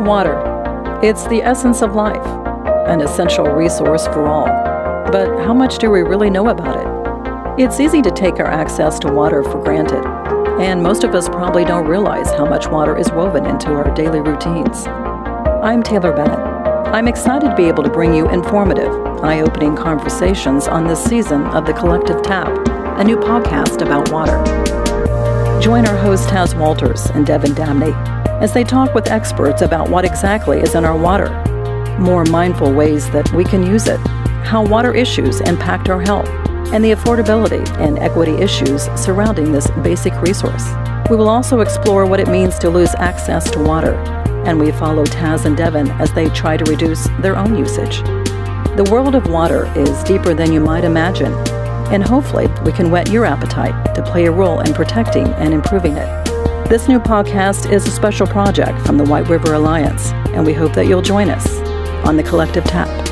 Water. It's the essence of life, an essential resource for all. But how much do we really know about it? It's easy to take our access to water for granted, and most of us probably don't realize how much water is woven into our daily routines. I'm Taylor Bennett. I'm excited to be able to bring you informative, eye opening conversations on this season of The Collective Tap, a new podcast about water. Join our host Taz Walters and Devin Damney as they talk with experts about what exactly is in our water, more mindful ways that we can use it, how water issues impact our health, and the affordability and equity issues surrounding this basic resource. We will also explore what it means to lose access to water, and we follow Taz and Devin as they try to reduce their own usage. The world of water is deeper than you might imagine, and hopefully we can whet your appetite to play a role in protecting and improving it. This new podcast is a special project from the White River Alliance, and we hope that you'll join us on the Collective Tap.